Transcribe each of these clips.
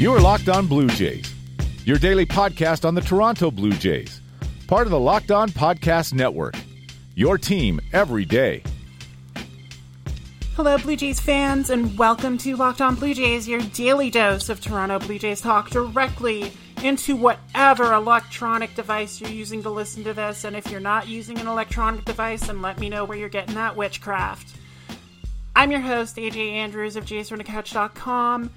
You are Locked On Blue Jays, your daily podcast on the Toronto Blue Jays, part of the Locked On Podcast Network. Your team every day. Hello, Blue Jays fans, and welcome to Locked On Blue Jays, your daily dose of Toronto Blue Jays talk directly into whatever electronic device you're using to listen to this. And if you're not using an electronic device, then let me know where you're getting that witchcraft. I'm your host, AJ Andrews of jaysfromthecouch.com,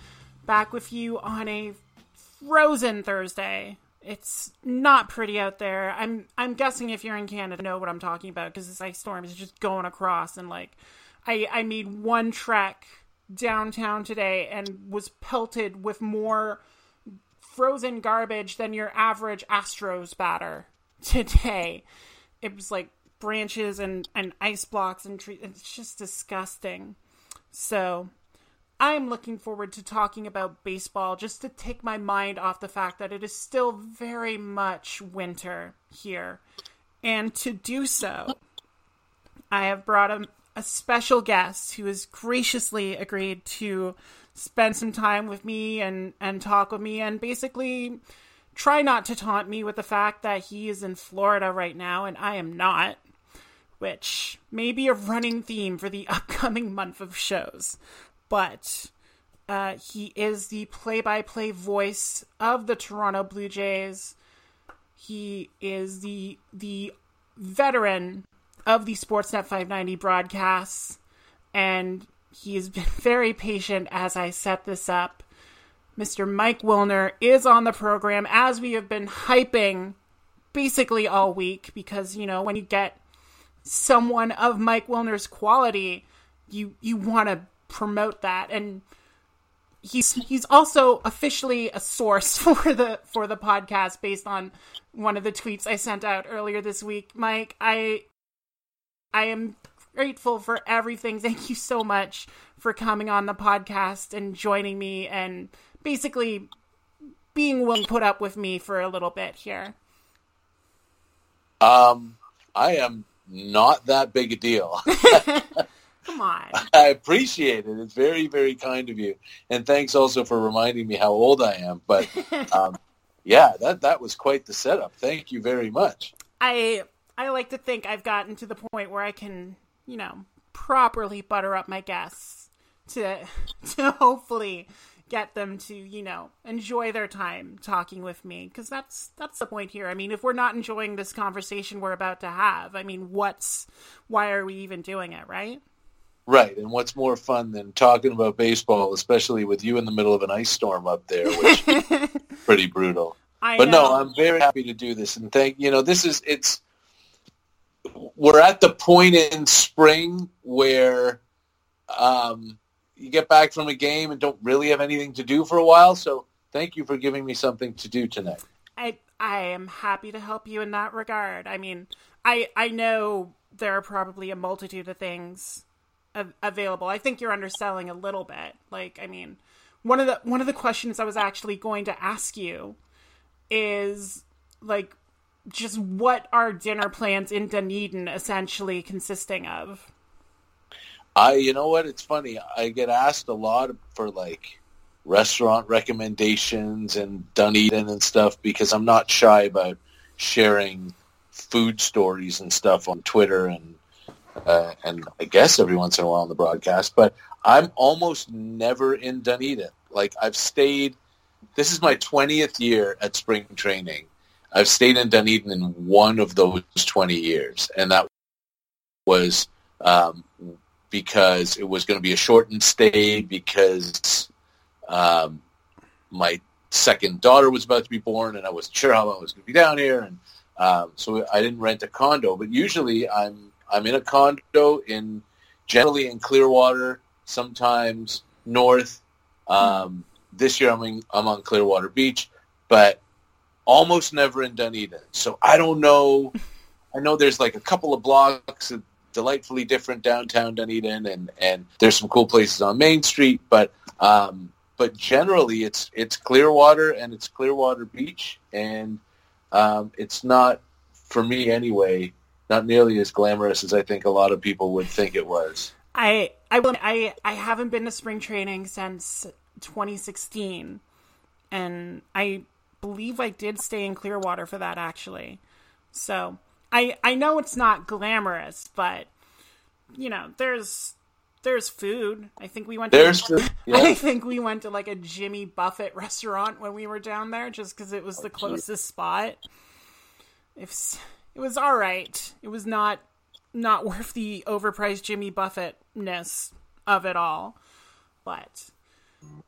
back with you on a frozen Thursday. It's not pretty out there. I'm I'm guessing if you're in Canada, know what I'm talking about because this ice storm is just going across and like I I made one trek downtown today and was pelted with more frozen garbage than your average Astros batter today. It was like branches and, and ice blocks and trees. It's just disgusting. So I'm looking forward to talking about baseball just to take my mind off the fact that it is still very much winter here. And to do so, I have brought a, a special guest who has graciously agreed to spend some time with me and, and talk with me and basically try not to taunt me with the fact that he is in Florida right now and I am not, which may be a running theme for the upcoming month of shows. But uh, he is the play by play voice of the Toronto Blue Jays. He is the the veteran of the Sportsnet 590 broadcasts, and he has been very patient as I set this up. Mr. Mike Wilner is on the program as we have been hyping basically all week because, you know, when you get someone of Mike Wilner's quality, you you want to promote that and he's he's also officially a source for the for the podcast based on one of the tweets I sent out earlier this week. Mike, I I am grateful for everything. Thank you so much for coming on the podcast and joining me and basically being willing to put up with me for a little bit here. Um, I am not that big a deal. Come on. I appreciate it. It's very, very kind of you, and thanks also for reminding me how old I am. But um, yeah, that that was quite the setup. Thank you very much. I I like to think I've gotten to the point where I can, you know, properly butter up my guests to to hopefully get them to, you know, enjoy their time talking with me because that's that's the point here. I mean, if we're not enjoying this conversation we're about to have, I mean, what's why are we even doing it, right? Right, and what's more fun than talking about baseball, especially with you in the middle of an ice storm up there, which is pretty brutal. I but know. no, I'm very happy to do this, and thank you know this is it's we're at the point in spring where um, you get back from a game and don't really have anything to do for a while. So thank you for giving me something to do tonight. I I am happy to help you in that regard. I mean, I I know there are probably a multitude of things available. I think you're underselling a little bit. Like, I mean, one of the one of the questions I was actually going to ask you is like just what are dinner plans in Dunedin essentially consisting of? I, you know what? It's funny. I get asked a lot for like restaurant recommendations and Dunedin and stuff because I'm not shy about sharing food stories and stuff on Twitter and uh, and I guess every once in a while on the broadcast. But I'm almost never in Dunedin. Like I've stayed. This is my 20th year at spring training. I've stayed in Dunedin in one of those 20 years, and that was um, because it was going to be a shortened stay because um, my second daughter was about to be born, and I wasn't sure how long I was going to be down here, and um, so I didn't rent a condo. But usually, I'm I'm in a condo in generally in Clearwater, sometimes north. Um, this year, I'm in, I'm on Clearwater Beach, but almost never in Dunedin. So I don't know. I know there's like a couple of blocks of delightfully different downtown Dunedin, and and there's some cool places on Main Street, but um, but generally it's it's Clearwater and it's Clearwater Beach, and um, it's not for me anyway. Not nearly as glamorous as I think a lot of people would think it was. I I will I I haven't been to spring training since 2016. and I believe I did stay in Clearwater for that actually. So I I know it's not glamorous, but you know, there's there's food. I think we went. To, There's food, yeah. I think we went to like a Jimmy Buffett restaurant when we were down there, just because it was the oh, closest spot. It's it was all right. It was not not worth the overpriced Jimmy Buffett ness of it all, but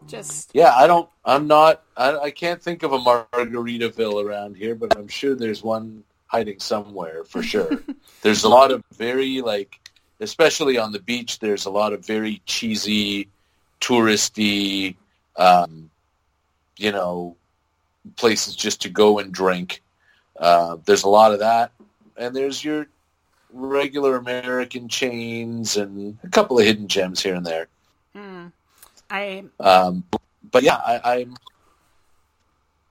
just Yeah, I don't. I'm not. I, I can't think of a Margaritaville around here, but I'm sure there's one hiding somewhere for sure. there's a lot of very like, especially on the beach. There's a lot of very cheesy, touristy, um, you know, places just to go and drink. Uh, there's a lot of that, and there's your regular American chains and a couple of hidden gems here and there. hmm. I Um, but yeah, I, I'm.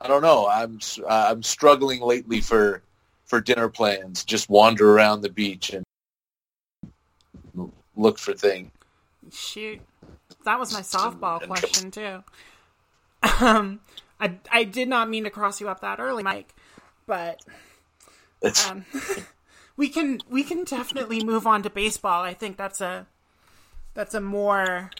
I don't know. I'm I'm struggling lately for for dinner plans. Just wander around the beach and look for things. Shoot, that was my softball question too. Um, I I did not mean to cross you up that early, Mike, but um, we can we can definitely move on to baseball. I think that's a that's a more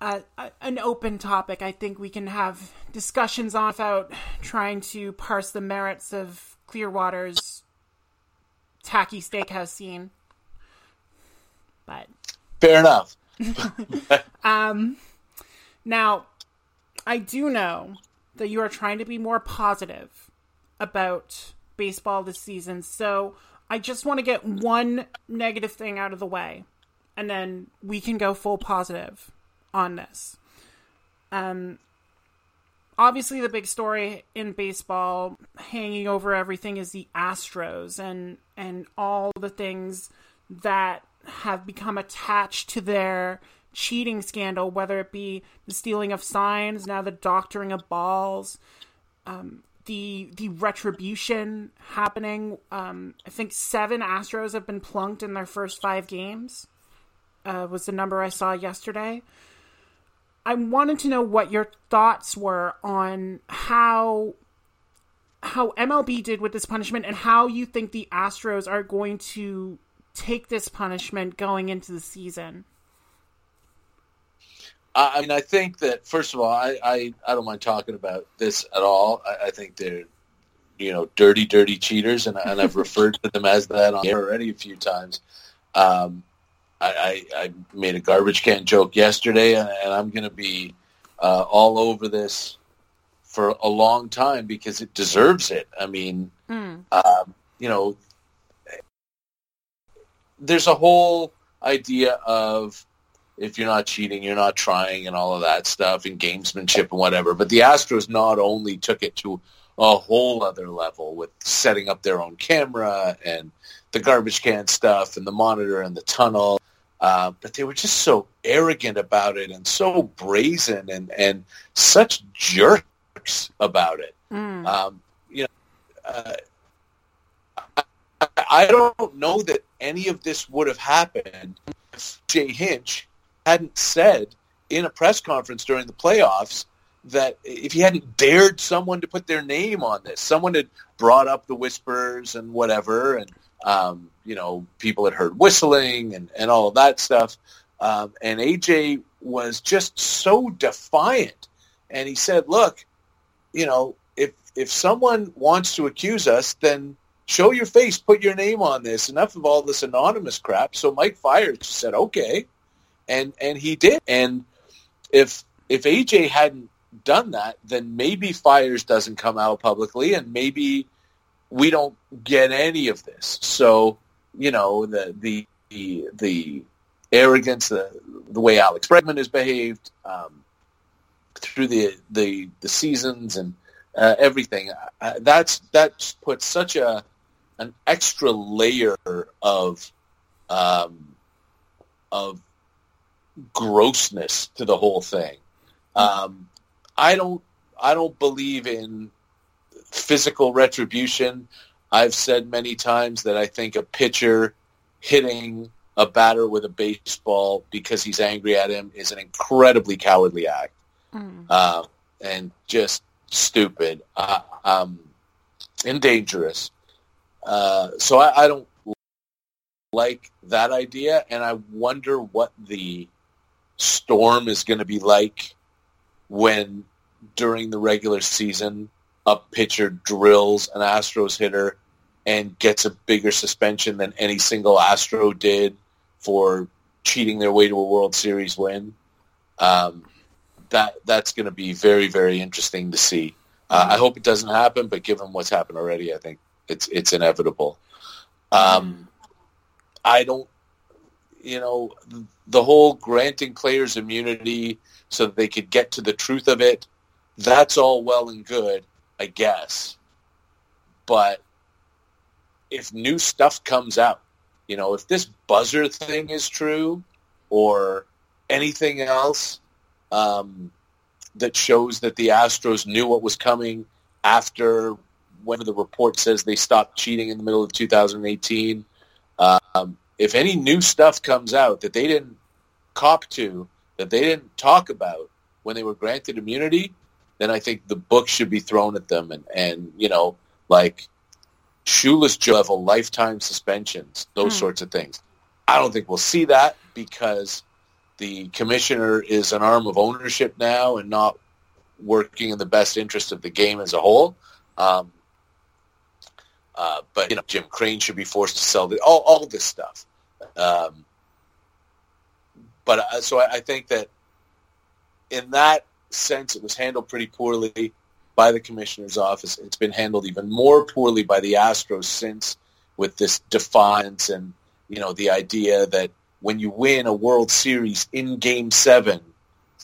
uh, a- an open topic. I think we can have discussions on without trying to parse the merits of Clearwater's tacky steakhouse scene. But fair enough. um, Now, I do know that you are trying to be more positive about baseball this season. So I just want to get one negative thing out of the way, and then we can go full positive on this. Um, obviously, the big story in baseball, hanging over everything, is the Astros and and all the things that have become attached to their cheating scandal, whether it be the stealing of signs, now the doctoring of balls, um, the the retribution happening. Um, I think seven Astros have been plunked in their first five games. Uh, was the number I saw yesterday. I wanted to know what your thoughts were on how how MLB did with this punishment and how you think the Astros are going to take this punishment going into the season. I mean, I think that first of all, I, I, I don't mind talking about this at all. I, I think they're, you know, dirty, dirty cheaters, and, and I've referred to them as that on air already a few times. Um, I, I, I made a garbage can joke yesterday, and, and I'm going to be uh, all over this for a long time because it deserves it. I mean, Mm. um, you know, there's a whole idea of if you're not cheating, you're not trying, and all of that stuff, and gamesmanship and whatever. But the Astros not only took it to a whole other level with setting up their own camera and the garbage can stuff and the monitor and the tunnel, uh, but they were just so arrogant about it and so brazen and, and such jerks about it. Mm. Um, you know, uh, I, I don't know that any of this would have happened if AJ Hinch hadn't said in a press conference during the playoffs that if he hadn't dared someone to put their name on this, someone had brought up the whispers and whatever, and um, you know, people had heard whistling and, and all of that stuff. Um, and AJ was just so defiant, and he said, "Look, you know, if if someone wants to accuse us, then show your face, put your name on this. Enough of all this anonymous crap." So Mike Fiers said, "Okay," and and he did. And if if AJ hadn't done that, then maybe Fiers doesn't come out publicly, and maybe we don't get any of this. So you know the the the, the arrogance, the the way Alex Bregman has behaved um, through the the the seasons and uh, everything. Uh, that's that puts such a an extra layer of um, of grossness to the whole thing. Um, I don't I don't believe in physical retribution. I've said many times that I think a pitcher hitting a batter with a baseball because he's angry at him is an incredibly cowardly act. Mm. Uh, and just stupid uh, um, and dangerous. Uh, so I, I don't like that idea, and I wonder what the storm is going to be like when during the regular season a pitcher drills an Astros hitter and gets a bigger suspension than any single Astro did for cheating their way to a World Series win. Um, that that's going to be very very interesting to see. Uh, I hope it doesn't happen, but given what's happened already, I think it's it's inevitable. Um, I don't, you know, the whole granting players immunity so that they could get to the truth of it. That's all well and good, I guess. But if new stuff comes out, you know, if this buzzer thing is true or anything else um, that shows that the Astros knew what was coming after when the report says they stopped cheating in the middle of 2018. Um, if any new stuff comes out that they didn't cop to, that they didn't talk about when they were granted immunity, then I think the book should be thrown at them and, and you know, like shoeless level lifetime suspensions, those mm. sorts of things. I don't think we'll see that because the commissioner is an arm of ownership now and not working in the best interest of the game as a whole. Um, uh, but you know, Jim Crane should be forced to sell the, all all this stuff. Um, but uh, so I, I think that in that sense, it was handled pretty poorly by the commissioner's office. It's been handled even more poorly by the Astros since with this defiance and, you know, the idea that when you win a World Series in Game 7,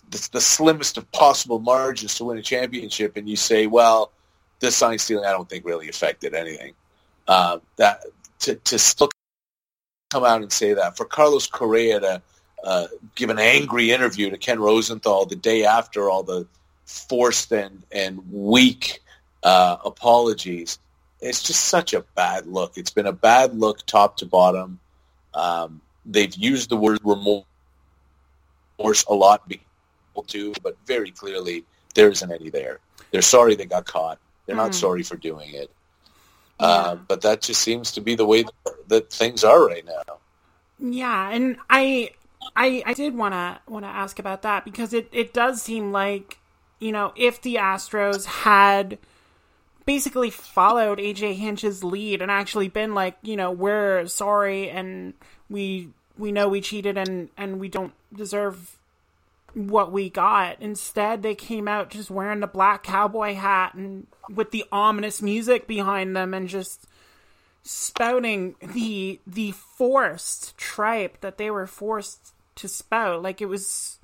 it's the slimmest of possible margins to win a championship, and you say, well, this sign stealing I don't think really affected anything. Uh, that to, to still come out and say that, for Carlos Correa to uh, give an angry interview to Ken Rosenthal the day after all the forced and and weak uh, apologies. It's just such a bad look. It's been a bad look top to bottom. Um, they've used the word remorse a lot, too, but very clearly there isn't any there. They're sorry they got caught. They're mm. not sorry for doing it. Yeah. Uh, but that just seems to be the way that things are right now. Yeah, and I I I did want to want to ask about that because it it does seem like you know, if the Astros had basically followed AJ Hinch's lead and actually been like, you know, we're sorry and we we know we cheated and and we don't deserve what we got. Instead, they came out just wearing the black cowboy hat and with the ominous music behind them and just spouting the the forced tripe that they were forced to spout like it was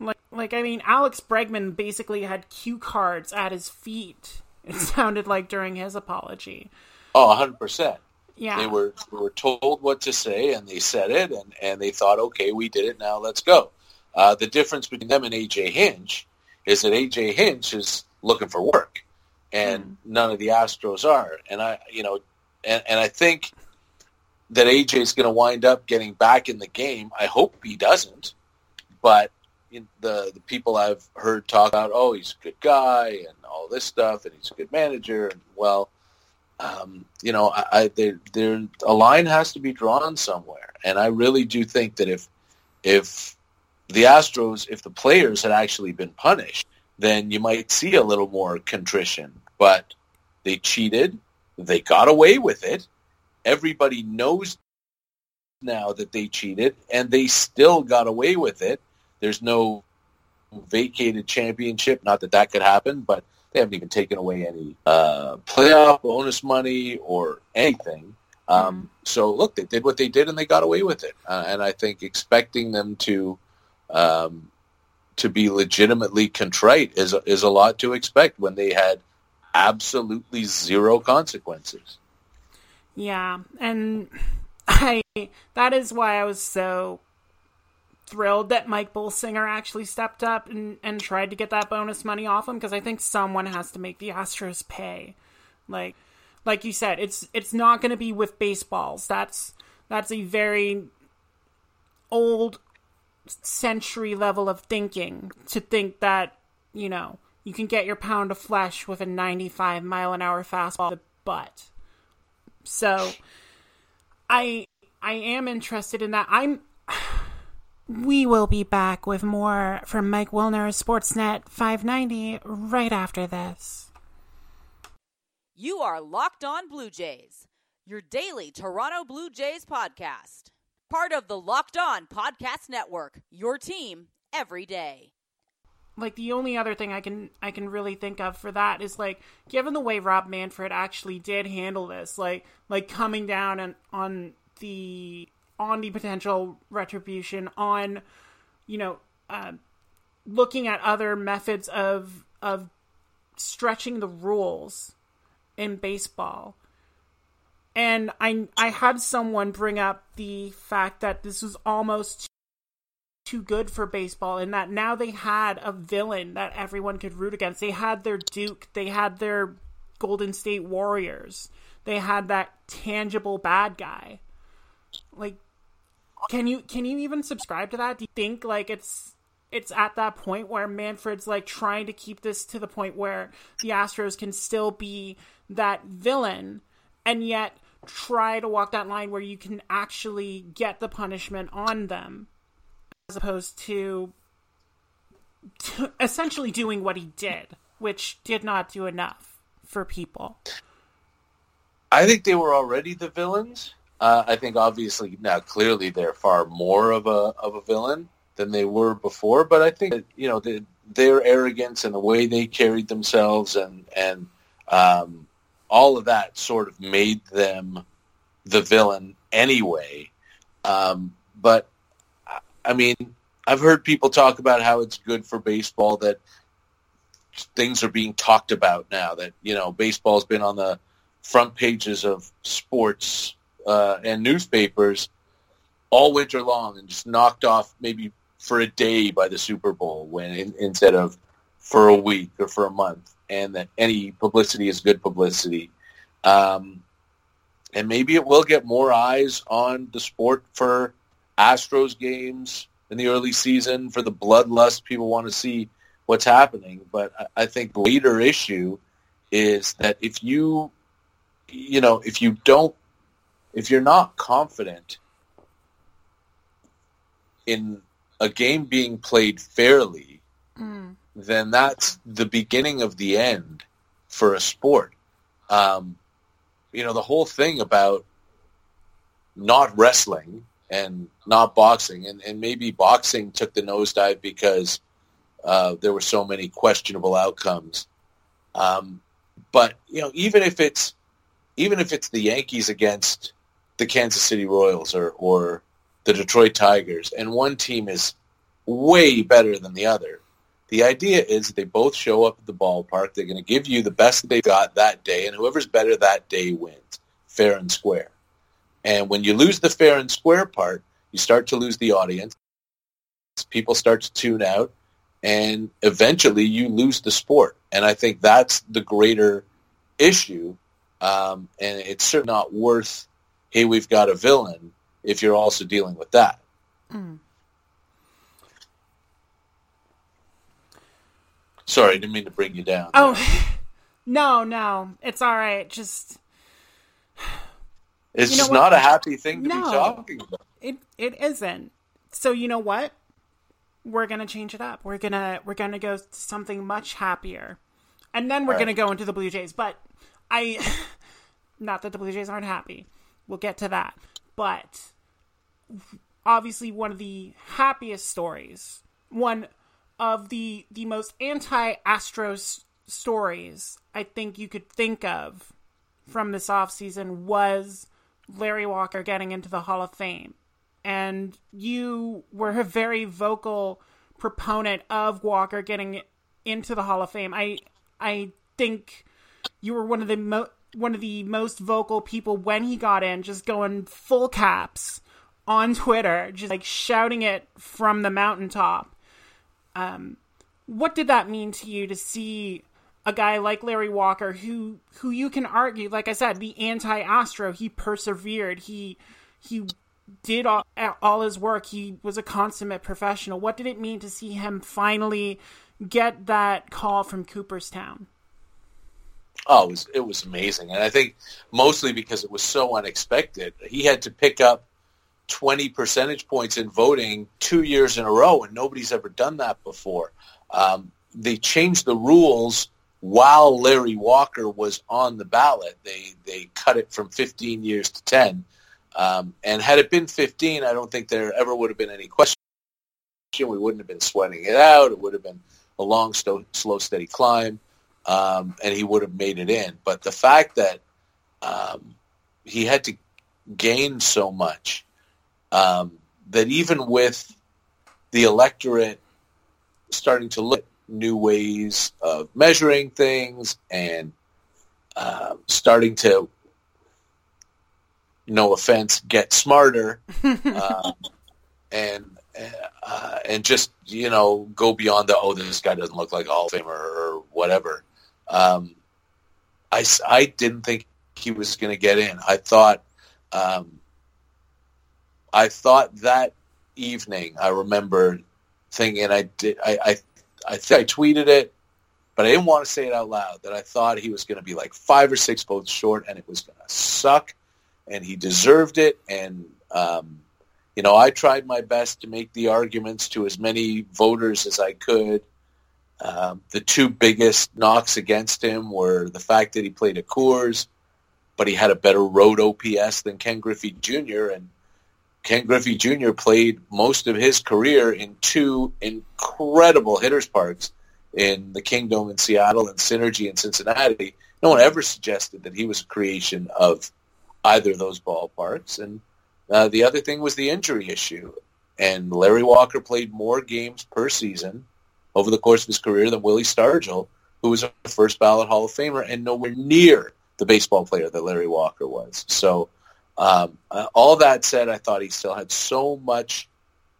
like, like I mean, Alex Bregman basically had cue cards at his feet. It sounded like during his apology. Oh, 100%. Yeah, they were were told what to say, and they said it, and and they thought, okay, we did it. Now let's go. Uh, the difference between them and AJ Hinch is that AJ Hinch is looking for work, and mm. none of the Astros are. And I, you know, and, and I think that AJ is going to wind up getting back in the game. I hope he doesn't, but the the people I've heard talk about, oh, he's a good guy and all this stuff, and he's a good manager. And well, um, you know, I, I there there a line has to be drawn somewhere, and I really do think that if if the Astros, if the players had actually been punished, then you might see a little more contrition. But they cheated, they got away with it. Everybody knows now that they cheated, and they still got away with it there's no vacated championship. Not that that could happen, but they haven't even taken away any uh, playoff bonus money or anything. Um, so look, they did what they did and they got away with it. Uh, and I think expecting them to um, to be legitimately contrite is is a lot to expect when they had absolutely zero consequences. Yeah, and I that is why I was so thrilled that Mike Bolsinger actually stepped up and, and tried to get that bonus money off him because I think someone has to make the Astros pay. Like like you said, it's it's not going to be with baseballs. That's that's a very old century level of thinking to think that, you know, you can get your pound of flesh with a 95 mile an hour fastball the butt. So I I am interested in that. I'm we will be back with more from Mike Wilner, Sportsnet 590, right after this. You are Locked On Blue Jays, your daily Toronto Blue Jays podcast. Part of the Locked On Podcast Network, your team every day. Like the only other thing I can I can really think of for that is like given the way Rob Manfred actually did handle this, like like coming down and on the on the potential retribution, on you know, uh, looking at other methods of of stretching the rules in baseball. And I I had someone bring up the fact that this was almost too good for baseball in that now they had a villain that everyone could root against. They had their Duke, they had their Golden State Warriors. They had that tangible bad guy. Like can you can you even subscribe to that? Do you think like it's it's at that point where Manfred's like trying to keep this to the point where the Astros can still be that villain and yet try to walk that line where you can actually get the punishment on them as opposed to, to essentially doing what he did, which did not do enough for people. I think they were already the villains. Uh, I think obviously now clearly they're far more of a of a villain than they were before. But I think that, you know the, their arrogance and the way they carried themselves and and um, all of that sort of made them the villain anyway. Um, but I mean, I've heard people talk about how it's good for baseball that things are being talked about now. That you know, baseball's been on the front pages of sports uh, and newspapers all winter long and just knocked off maybe for a day by the Super Bowl when in, instead of for a week or for a month, and that any publicity is good publicity. Um, and maybe it will get more eyes on the sport for Astros games in the early season for the bloodlust. People want to see what's happening, but I, I think the later issue is that if you, you know, if you don't if you're not confident in a game being played fairly, mm. Then that's the beginning of the end for a sport. Um, you know, the whole thing about not wrestling and not boxing, and, and maybe boxing took the nosedive because uh, there were so many questionable outcomes. Um, but you know, even if it's even if it's the Yankees against the Kansas City Royals or, or the Detroit Tigers, and one team is way better than the other. The idea is they both show up at the ballpark. They're going to give you the best they got that day, and whoever's better that day wins, fair and square. And when you lose the fair and square part, you start to lose the audience. People start to tune out, and eventually you lose the sport. And I think that's the greater issue, um, and it's certainly not worth hey, we've got a villain if you're also dealing with that. Mm. Sorry, I didn't mean to bring you down. Oh, no, no. It's all right. Just. It's you know just not a happy thing to no, be talking about. It it isn't. So you know what? We're gonna change it up. We're gonna we're gonna go to something much happier, and then we're right. gonna go into the Blue Jays. But I, not that the Blue Jays aren't happy, We'll get to that. But obviously one of the happiest stories, one of the the most anti-Astros stories I think you could think of from this offseason was Larry Walker getting into the Hall of Fame. And you were a very vocal proponent of Walker getting into the Hall of Fame. I I think you were one of the mo- one of the most vocal people when he got in, just going full caps on Twitter, just like shouting it from the mountaintop. Um, what did that mean to you to see a guy like Larry Walker, who who you can argue, like I said, the anti-Astro, he persevered, he he did all, all his work, he was a consummate professional. What did it mean to see him finally get that call from Cooperstown? Oh, it was it was amazing, and I think mostly because it was so unexpected. He had to pick up twenty percentage points in voting two years in a row, and nobody's ever done that before. Um, they changed the rules while Larry Walker was on the ballot. They they cut it from fifteen years to ten, um, and had it been fifteen, I don't think there ever would have been any question. We wouldn't have been sweating it out. It would have been a long, slow, slow steady climb um, and he would have made it in. But the fact that um, he had to gain so much um, that even with the electorate starting to look at new ways of measuring things and uh, starting to, no offense, get smarter um, and uh, and just you know go beyond the oh this guy doesn't look like a Hall of Famer or whatever. Um, I, I didn't think he was going to get in. I thought, um, I thought that evening. I remember thinking I did. I I, I I tweeted it, but I didn't want to say it out loud. That I thought he was going to be like five or six votes short, and it was going to suck, and he deserved it. And um, you know, I tried my best to make the arguments to as many voters as I could um, the two biggest knocks against him were the fact that he played at Coors, but he had a better road OPS than Ken Griffey Jr. And Ken Griffey Jr. played most of his career in two incredible hitters parks in the Kingdome in Seattle and Cinergy in Cincinnati. No one ever suggested that he was a creation of either of those ballparks. And uh, the other thing was the injury issue. And Larry Walker played more games per season over the course of his career than Willie Stargell, who was a first ballot Hall of Famer and nowhere near the baseball player that Larry Walker was. So um, uh, all that said, I thought he still had so much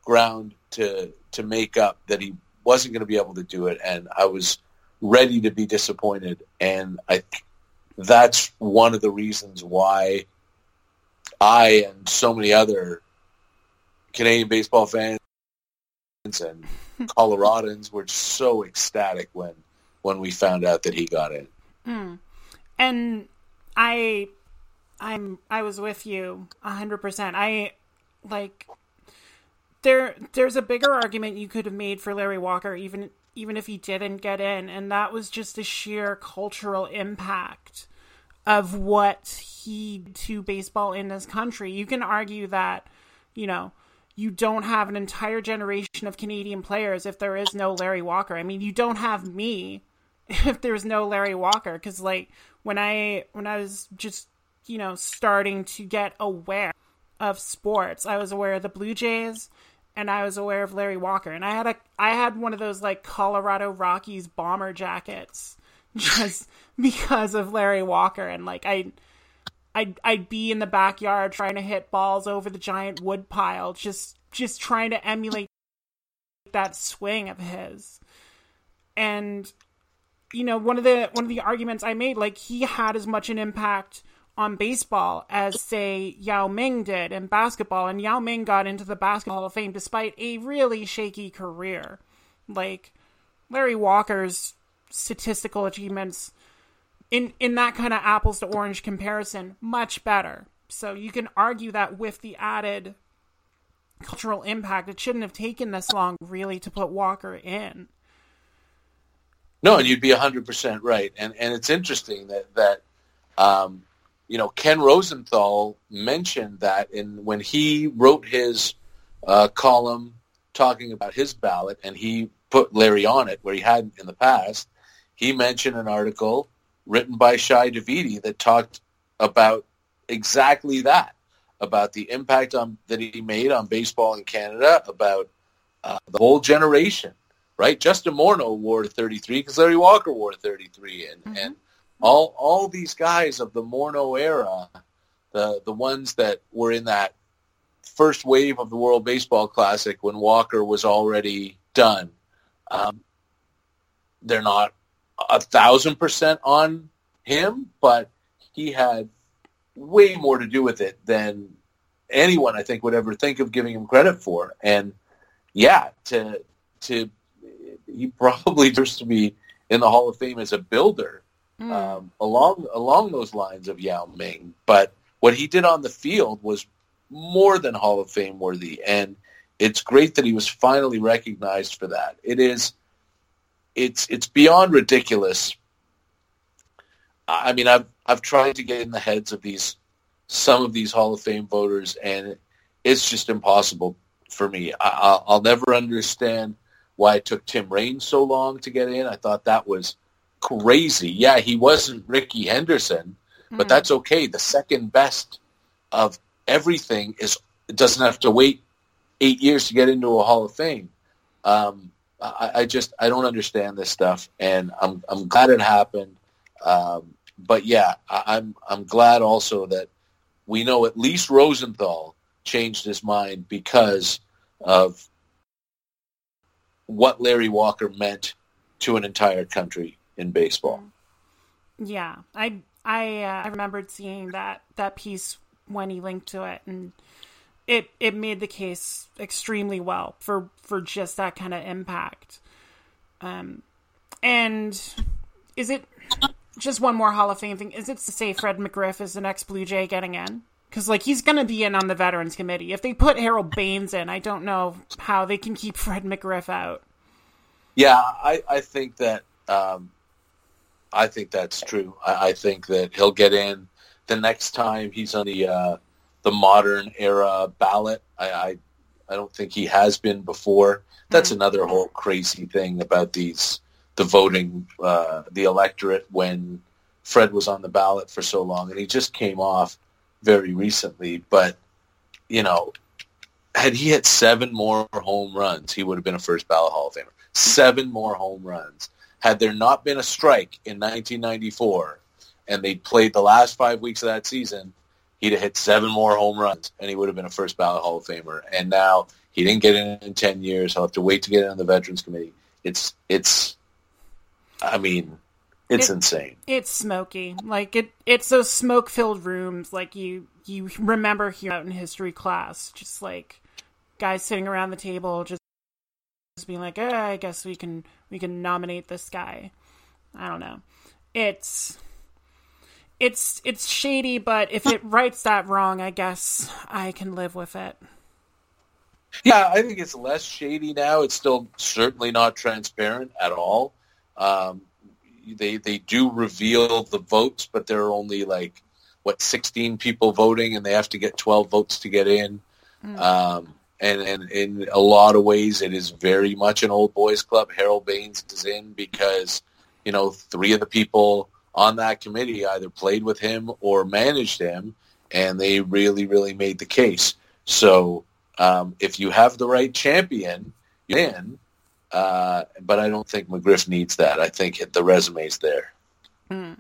ground to to make up that he wasn't going to be able to do it, and I was ready to be disappointed. And I that's one of the reasons why I and so many other Canadian baseball fans and Coloradans were so ecstatic when when we found out that he got in. Mm. And I I'm I was with you 100%. I like there there's a bigger argument you could have made for Larry Walker even even if he didn't get in and that was just the sheer cultural impact of what he to baseball in this country. You can argue that, you know, you don't have an entire generation of Canadian players if there is no Larry Walker. I mean, you don't have me if there's no Larry Walker because like when I when I was just you know starting to get aware of sports, I was aware of the Blue Jays and I was aware of Larry Walker. And I had a I had one of those like Colorado Rockies bomber jackets just because of Larry Walker. And like I I'd I'd be in the backyard trying to hit balls over the giant wood pile, just just trying to emulate that swing of his. And you know, one of the one of the arguments I made, like he had as much an impact on baseball as say Yao Ming did in basketball, and Yao Ming got into the basketball Hall of Fame despite a really shaky career. Like Larry Walker's statistical achievements in in that kind of apples to orange comparison much better. So you can argue that with the added cultural impact it shouldn't have taken this long really to put walker in. No and you'd be 100% right. And and it's interesting that that um, you know ken rosenthal mentioned that in when he wrote his uh, column talking about his ballot and he put larry on it where he hadn't in the past he mentioned an article written by Shi Davidi that talked about exactly that, about the impact on, that he made on baseball in Canada, about uh, the whole generation, right? Justin Morneau wore 33 because Larry Walker wore 33, and mm-hmm. and all all these guys of the Morneau era, the the ones that were in that first wave of the World Baseball Classic when Walker was already done. Um, they're not a thousand percent on him, but he had way more to do with it than anyone I think would ever think of giving him credit for. And yeah, to to he probably deserves to be in the Hall of Fame as a builder mm. um, along along those lines of Yao Ming. But what he did on the field was more than Hall of Fame worthy, and it's great that he was finally recognized for that. It is, it's it's beyond ridiculous. I mean, I've I've tried to get in the heads of these some of these Hall of Fame voters, and it's just impossible for me. I, will never understand why it took Tim Raines so long to get in. I thought that was crazy. Yeah, he wasn't Rickey Henderson, mm. but hmm. that's okay. The second best of everything is doesn't have to wait eight years to get into a Hall of Fame. Um, I, I, just I don't understand this stuff, and I'm I'm glad it happened. Um, but yeah, I, I'm I'm glad also that we know at least Rosenthal changed his mind because of what Larry Walker meant to an entire country in baseball. Yeah, I I uh, I remembered seeing that that piece when he linked to it, and it it made the case extremely well for for just that kind of impact. Um, and is it just one more Hall of Fame thing? Is it to say Fred McGriff is the next Blue Jay getting in? Because like he's going to be in on the Veterans Committee. If they put Harold Baines in, I don't know how they can keep Fred McGriff out. Yeah, I I think that um, I think that's true. I, I, think that he'll get in the next time he's on the uh, the modern era ballot. I, I, I don't think he has been before. That's mm-hmm. another whole crazy thing about these the voting uh, the electorate when Fred was on the ballot for so long, and he just came off very recently. But you know, had he hit seven more home runs, he would have been a first ballot Hall of Famer. Seven more home runs. Had there not been a strike in 1994 and they played the last five weeks of that season, he'd have hit seven more home runs and he would have been a first ballot Hall of Famer. And now he didn't get in in 10 years. He'll have to wait to get in on the Veterans Committee. It's, it's, I mean, it's it, insane. It's smoky. Like it it's those smoke filled rooms like you you remember here out in history class, just like guys sitting around the table just just being like, eh, I guess we can we can nominate this guy. I don't know. It's it's it's shady, but if it writes that wrong, I guess I can live with it. Yeah, I think it's less shady now. It's still certainly not transparent at all. Um, they they do reveal the votes, but there are only like what sixteen people voting, and they have to get twelve votes to get in. Mm. Um, and, and in a lot of ways, it is very much an old boys club. Harold Baines is in because you know three of the people on that committee either played with him or managed him, and they really, really made the case. So um, if you have the right champion, you're in. Uh, but I don't think McGriff needs that. I think the resume's there. Mm,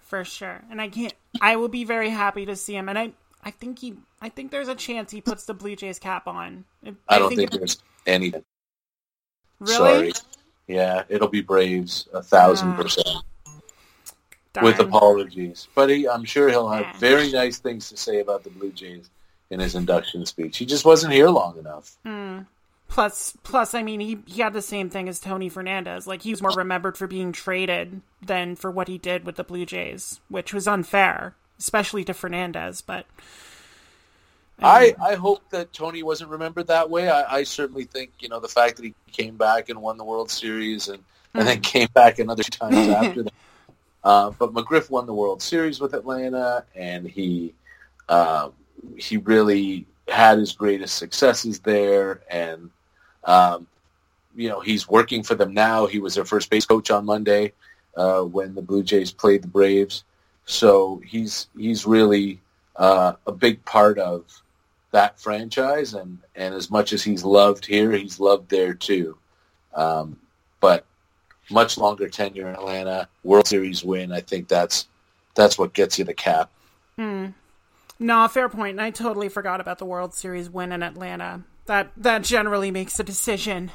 for sure. And I can't. I will be very happy to see him. And I, I think he I think there's a chance he puts the Blue Jays cap on. I, I don't think, think there's any. Really? Sorry. Yeah, it'll be Braves a thousand uh, percent. With apologies, but he, I'm sure he'll have yeah. very nice things to say about the Blue Jays in his induction speech. He just wasn't here long enough. Mm. Plus, plus, I mean, he, he had the same thing as Tony Fernandez. Like he was more remembered for being traded than for what he did with the Blue Jays, which was unfair, especially to Fernandez. But I, I hope that Tony wasn't remembered that way. I, I certainly think you know the fact that he came back and won the World Series and, and then hmm. came back another times after that. Uh, but McGriff won the World Series with Atlanta, and he uh, he really had his greatest successes there. And um, you know he's working for them now. He was their first base coach on Monday uh, when the Blue Jays played the Braves. So he's he's really uh, a big part of that franchise, and and as much as he's loved here, he's loved there too. Um, but much longer tenure in Atlanta, World Series win. I think that's that's what gets you the cap. Hmm. No, fair point. And I totally forgot about the World Series win in Atlanta. That that generally makes a decision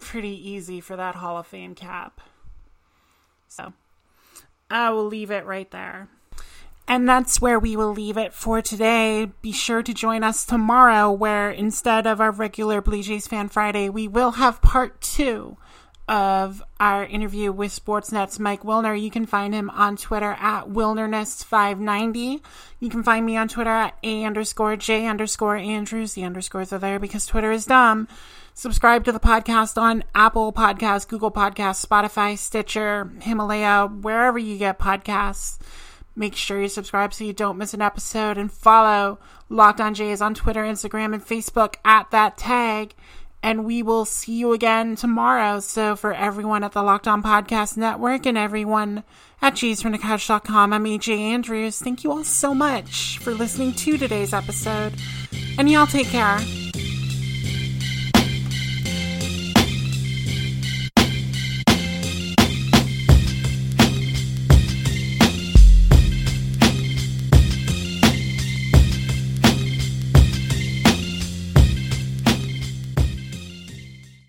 pretty easy for that Hall of Fame cap. So I will leave it right there. And that's where we will leave it for today. Be sure to join us tomorrow, where instead of our regular Blue Jays Fan Friday, we will have part two of our interview with Sportsnet's Mike Wilner. You can find him on Twitter at Wilnerness590. You can find me on Twitter at A underscore J underscore Andrews. The underscores are there because Twitter is dumb. Subscribe to the podcast on Apple Podcasts, Google Podcasts, Spotify, Stitcher, Himalaya, wherever you get podcasts. Make sure you subscribe so you don't miss an episode and follow Locked On Jays on Twitter, Instagram, and Facebook at that tag. And we will see you again tomorrow. So for everyone at the Locked On Podcast Network and everyone at JaysFromTheCouch.com, I'm AJ Andrews. Thank you all so much for listening to today's episode. And y'all take care.